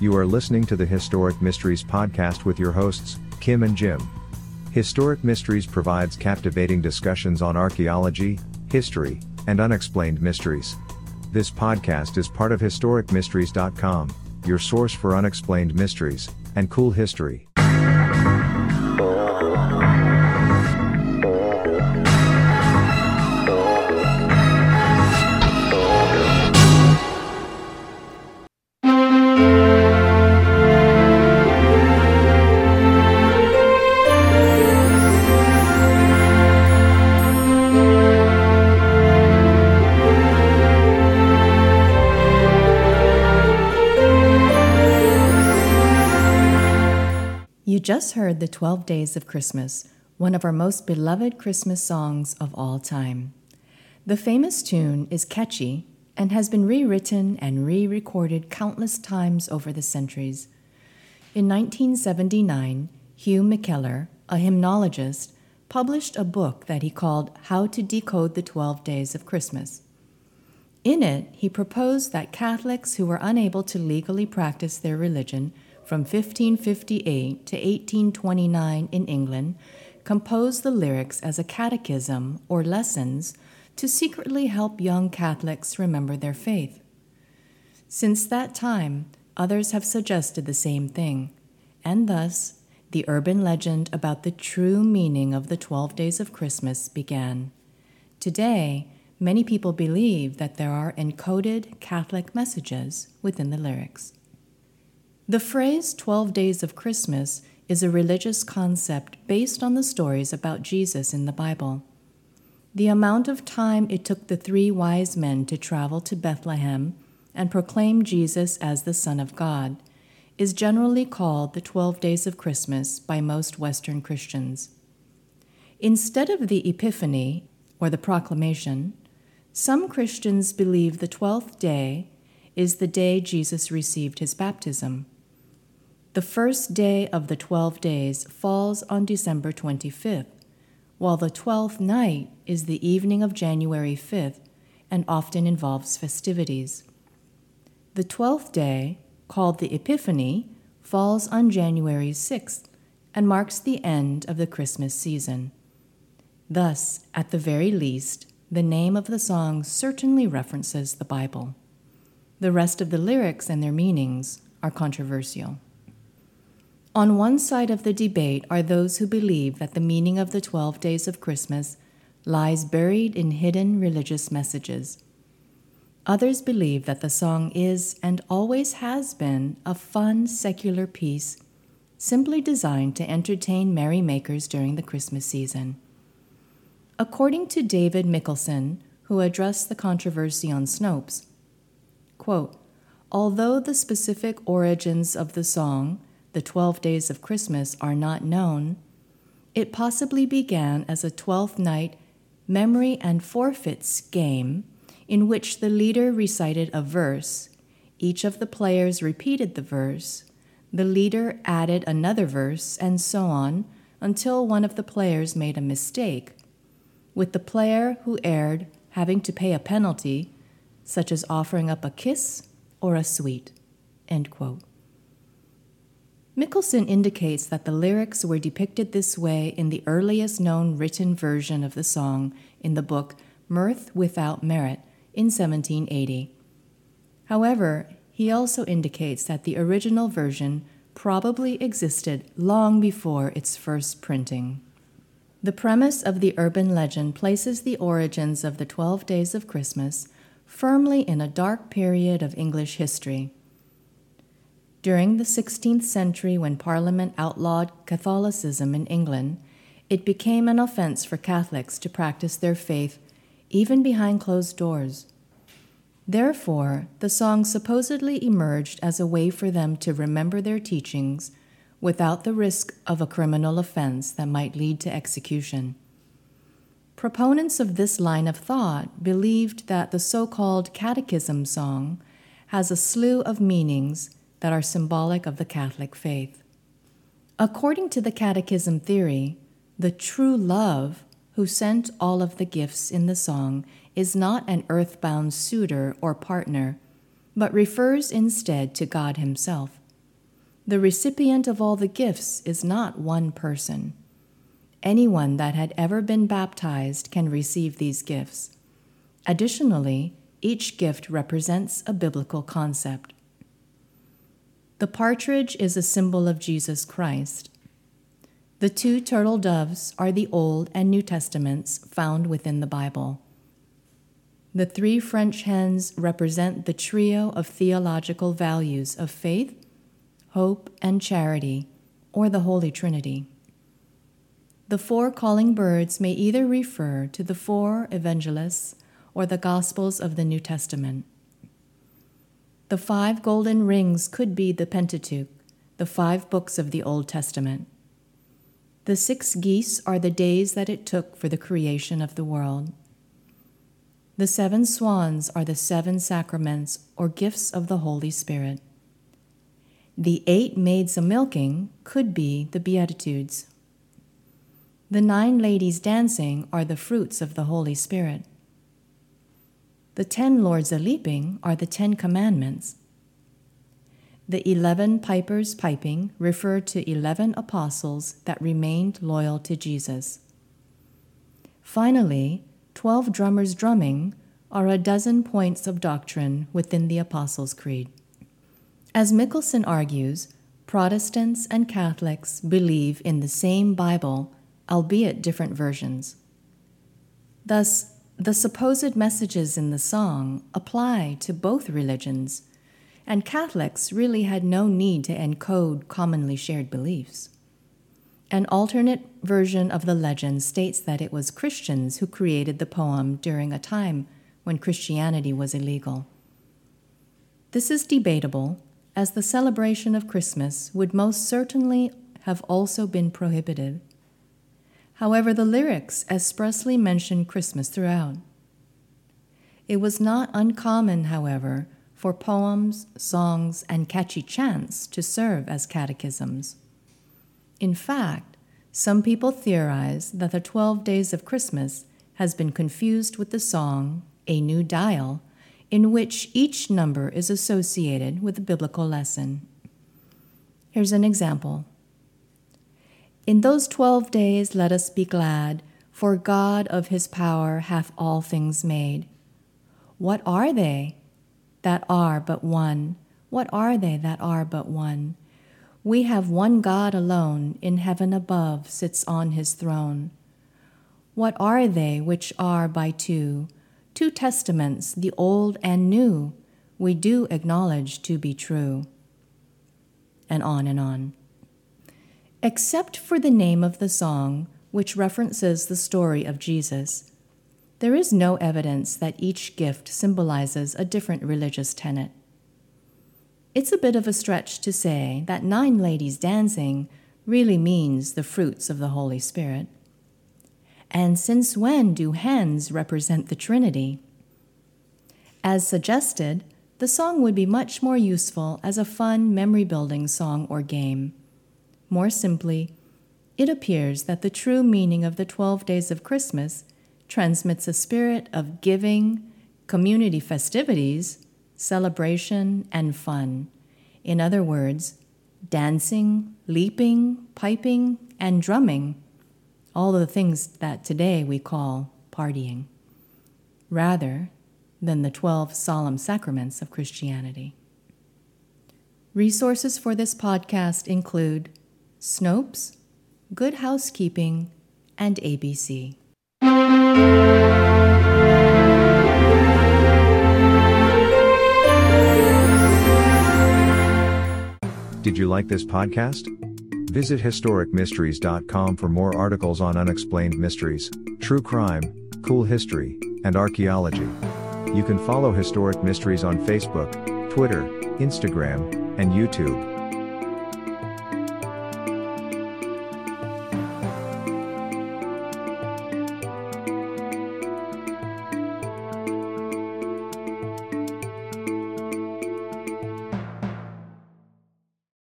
You are listening to the Historic Mysteries podcast with your hosts, Kim and Jim. Historic Mysteries provides captivating discussions on archaeology, history, and unexplained mysteries. This podcast is part of HistoricMysteries.com, your source for unexplained mysteries and cool history. Just heard the 12 Days of Christmas, one of our most beloved Christmas songs of all time. The famous tune is catchy and has been rewritten and re recorded countless times over the centuries. In 1979, Hugh McKellar, a hymnologist, published a book that he called How to Decode the 12 Days of Christmas. In it, he proposed that Catholics who were unable to legally practice their religion from 1558 to 1829 in England composed the lyrics as a catechism or lessons to secretly help young Catholics remember their faith. Since that time, others have suggested the same thing, and thus the urban legend about the true meaning of the 12 days of Christmas began. Today, many people believe that there are encoded Catholic messages within the lyrics. The phrase 12 Days of Christmas is a religious concept based on the stories about Jesus in the Bible. The amount of time it took the three wise men to travel to Bethlehem and proclaim Jesus as the Son of God is generally called the 12 Days of Christmas by most Western Christians. Instead of the Epiphany, or the proclamation, some Christians believe the 12th day is the day Jesus received his baptism. The first day of the 12 days falls on December 25th, while the 12th night is the evening of January 5th and often involves festivities. The 12th day, called the Epiphany, falls on January 6th and marks the end of the Christmas season. Thus, at the very least, the name of the song certainly references the Bible. The rest of the lyrics and their meanings are controversial. On one side of the debate are those who believe that the meaning of the 12 days of Christmas lies buried in hidden religious messages. Others believe that the song is and always has been a fun secular piece, simply designed to entertain merrymakers during the Christmas season. According to David Mikkelson, who addressed the controversy on Snopes, quote, although the specific origins of the song the 12 days of Christmas are not known, it possibly began as a 12th night memory and forfeits game in which the leader recited a verse, each of the players repeated the verse, the leader added another verse, and so on until one of the players made a mistake, with the player who erred having to pay a penalty, such as offering up a kiss or a sweet. End quote. Mikkelson indicates that the lyrics were depicted this way in the earliest known written version of the song in the book Mirth Without Merit in 1780. However, he also indicates that the original version probably existed long before its first printing. The premise of the urban legend places the origins of the Twelve Days of Christmas firmly in a dark period of English history. During the 16th century, when Parliament outlawed Catholicism in England, it became an offense for Catholics to practice their faith even behind closed doors. Therefore, the song supposedly emerged as a way for them to remember their teachings without the risk of a criminal offense that might lead to execution. Proponents of this line of thought believed that the so called catechism song has a slew of meanings that are symbolic of the Catholic faith. According to the Catechism theory, the true love who sent all of the gifts in the song is not an earthbound suitor or partner, but refers instead to God Himself. the recipient of all the gifts is not one person. Anyone that had ever been baptized can receive these gifts. Additionally, each gift represents a biblical concept. The partridge is a symbol of Jesus Christ. The two turtle doves are the Old and New Testaments found within the Bible. The three French hens represent the trio of theological values of faith, hope, and charity, or the Holy Trinity. The four calling birds may either refer to the four evangelists or the Gospels of the New Testament. The five golden rings could be the Pentateuch, the five books of the Old Testament. The six geese are the days that it took for the creation of the world. The seven swans are the seven sacraments or gifts of the Holy Spirit. The eight maids a milking could be the Beatitudes. The nine ladies dancing are the fruits of the Holy Spirit. The ten lords a leaping are the Ten Commandments. The eleven pipers piping refer to eleven apostles that remained loyal to Jesus. Finally, twelve drummers drumming are a dozen points of doctrine within the Apostles' Creed. As Mikkelson argues, Protestants and Catholics believe in the same Bible, albeit different versions. Thus, the supposed messages in the song apply to both religions, and Catholics really had no need to encode commonly shared beliefs. An alternate version of the legend states that it was Christians who created the poem during a time when Christianity was illegal. This is debatable, as the celebration of Christmas would most certainly have also been prohibited. However, the lyrics expressly mention Christmas throughout. It was not uncommon, however, for poems, songs, and catchy chants to serve as catechisms. In fact, some people theorize that the 12 Days of Christmas has been confused with the song A New Dial, in which each number is associated with a biblical lesson. Here's an example. In those twelve days let us be glad, for God of his power hath all things made. What are they that are but one? What are they that are but one? We have one God alone, in heaven above sits on his throne. What are they which are by two? Two testaments, the old and new, we do acknowledge to be true. And on and on. Except for the name of the song, which references the story of Jesus, there is no evidence that each gift symbolizes a different religious tenet. It's a bit of a stretch to say that nine ladies dancing really means the fruits of the Holy Spirit. And since when do hens represent the Trinity? As suggested, the song would be much more useful as a fun memory building song or game. More simply, it appears that the true meaning of the 12 days of Christmas transmits a spirit of giving, community festivities, celebration, and fun. In other words, dancing, leaping, piping, and drumming, all the things that today we call partying, rather than the 12 solemn sacraments of Christianity. Resources for this podcast include Snopes, Good Housekeeping, and ABC. Did you like this podcast? Visit historicmysteries.com for more articles on unexplained mysteries, true crime, cool history, and archaeology. You can follow Historic Mysteries on Facebook, Twitter, Instagram, and YouTube.